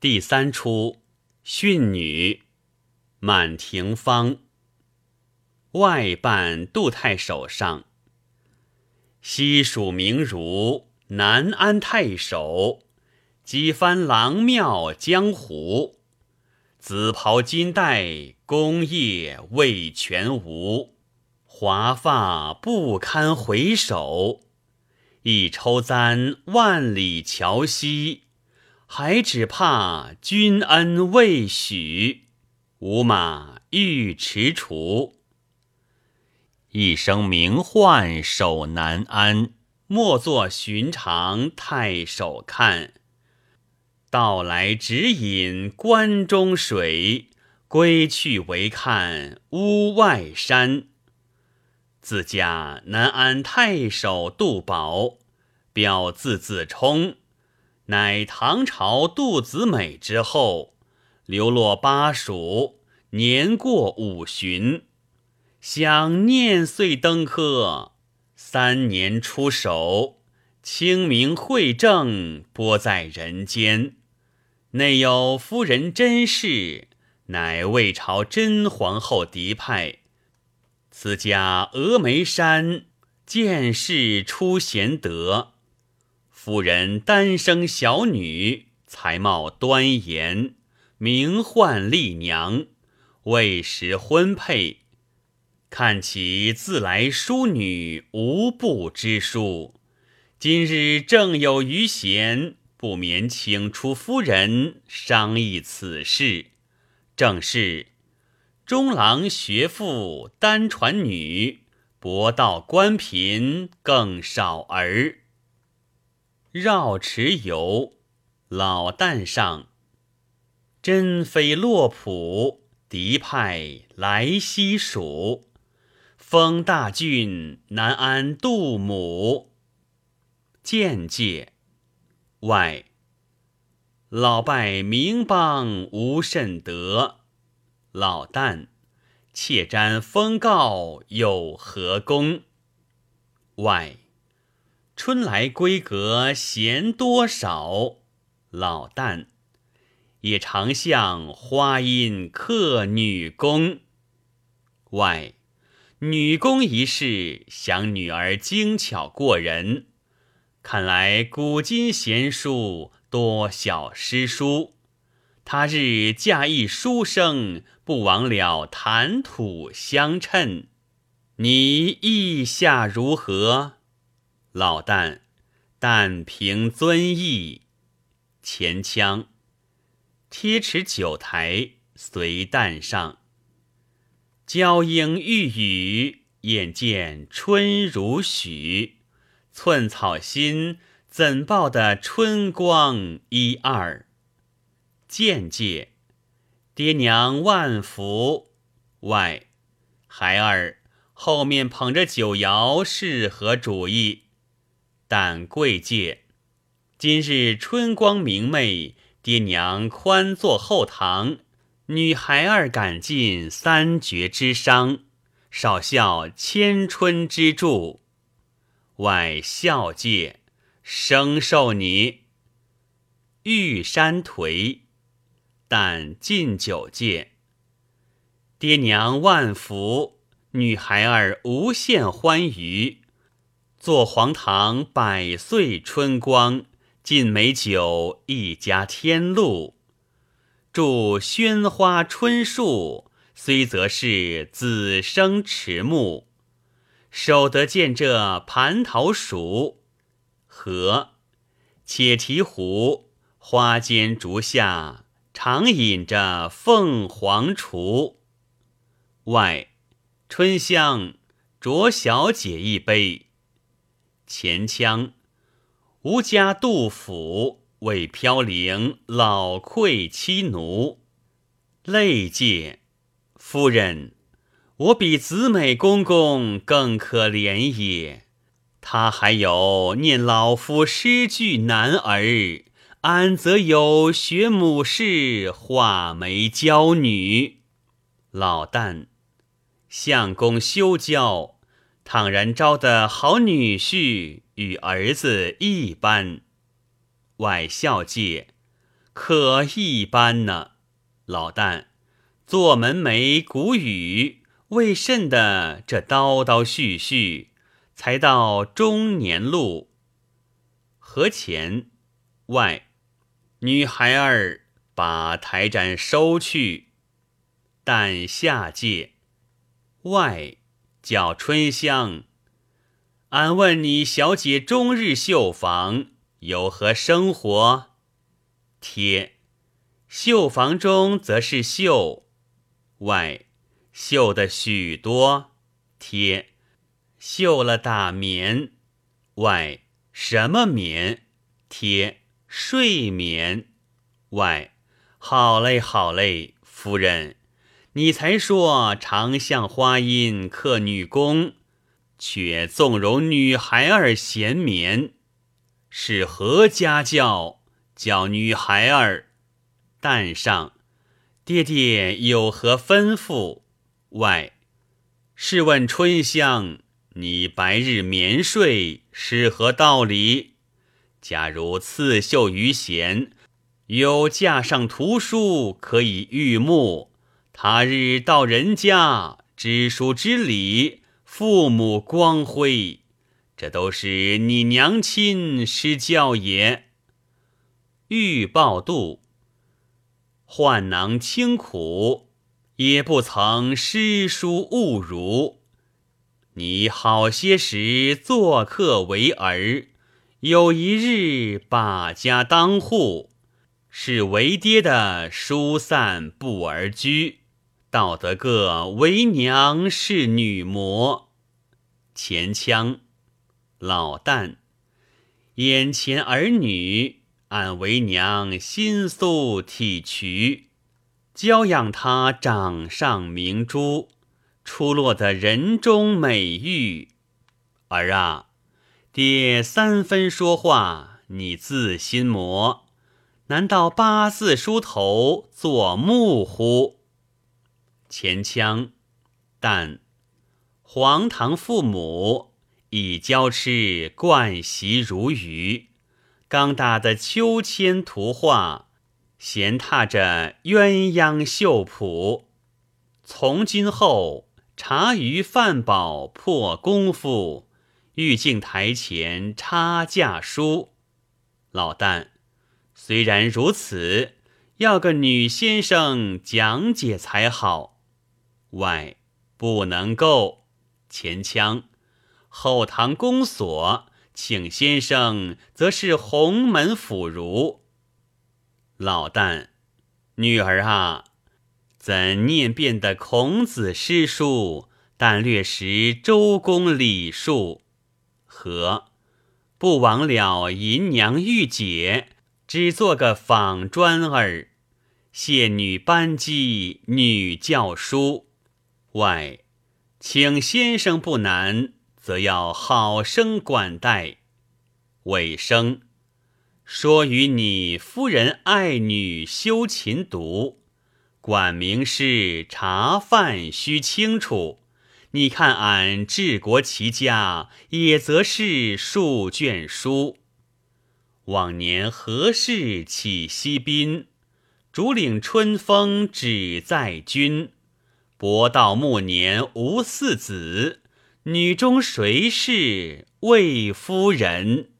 第三出训女，满庭芳。外伴杜太守上，西蜀名儒，南安太守，几番郎庙江湖，紫袍金带，功业未全无。华发不堪回首，一抽簪万里桥西，还只怕君恩未许，吾马欲迟除。一生名唤守南安，莫作寻常太守看。到来只饮关中水，归去唯看屋外山。自家南安太守杜宝，表字自冲，乃唐朝杜子美之后，流落巴蜀，年过五旬。想念岁登科，三年出手，清明惠政，播在人间。内有夫人甄氏，乃魏朝真皇后嫡派。此家峨眉山，见世出贤德。夫人单生小女，才貌端严，名唤丽娘，未时婚配。看其自来淑女无不知书，今日正有余闲，不免请出夫人商议此事。正是中郎学富，单传女；博道官贫，更少儿。绕池游，老旦上，真非洛浦，敌派来西蜀。封大郡，南安杜母。见界外，老拜名邦无甚德。老旦，妾瞻封告有何功？外，春来闺阁闲多少？老旦，也常向花阴客女工。外。女工一事，想女儿精巧过人，看来古今贤淑多小诗书。他日嫁一书生，不枉了谈吐相称。你意下如何？老旦，但凭尊意。前腔，贴池酒台，随旦上。娇莺欲语，眼见春如许。寸草心，怎报得春光一二？见介，爹娘万福。外，孩儿后面捧着酒肴，是何主意？但贵介，今日春光明媚，爹娘宽坐后堂。女孩儿赶尽三绝之伤，少效千春之助。外孝戒，生受你。玉山颓，但敬酒戒。爹娘万福，女孩儿无限欢愉。坐黄堂百岁春光，尽美酒一家天禄。祝喧花春树，虽则是子生迟暮。守得见这蟠桃熟，和且提壶，花间竹下，常饮着凤凰雏。外春香，酌小姐一杯。前腔，吾家杜甫。为飘零老愧妻奴，泪借夫人，我比子美公公更可怜也。他还有念老夫诗句男儿，安则有学母氏画眉娇女？老旦，相公休教，倘然招的好女婿，与儿子一般。外孝戒，可一般呢。老旦，做门楣古语，为甚的这叨叨絮絮，才到中年路。河前外，女孩儿把台盏收去。但下界外叫春香。俺问你，小姐终日绣房，有何生活？贴绣房中则是绣，外绣的许多。贴绣了大棉，外什么棉？贴睡眠。外好嘞，好嘞，夫人，你才说长向花阴客女工。却纵容女孩儿闲眠，是何家教？教女孩儿？但上，爹爹有何吩咐？外，试问春香，你白日眠睡是何道理？假如刺绣于闲，有架上图书可以御目，他日到人家知书知礼。父母光辉，这都是你娘亲施教也。欲报度，患囊清苦，也不曾诗书误儒。你好些时做客为儿，有一日把家当户，是为爹的疏散不而居，道得个为娘是女魔。前腔，老旦，眼前儿女，俺为娘心酥体癯，教养他掌上明珠，出落得人中美玉。儿啊，爹三分说话，你自心魔，难道八字梳头做木乎？前腔，但。黄堂父母已教吃惯习如鱼，刚打的秋千图画，闲踏着鸳鸯绣谱。从今后茶余饭饱破功夫，玉镜台前插架书。老旦，虽然如此，要个女先生讲解才好。外不能够。前腔，后堂宫锁，请先生则是鸿门府儒。老旦，女儿啊，怎念遍的孔子诗书，但略识周公礼数？和不枉了银娘玉姐，只做个仿砖儿，谢女班机，女教书外。请先生不难，则要好生管待。尾声说与你夫人爱女修琴读，管名事茶饭须清楚。你看俺治国齐家，也则是数卷书。往年何事起西宾？竹岭春风只在君。伯道暮年无四子，女中谁是魏夫人？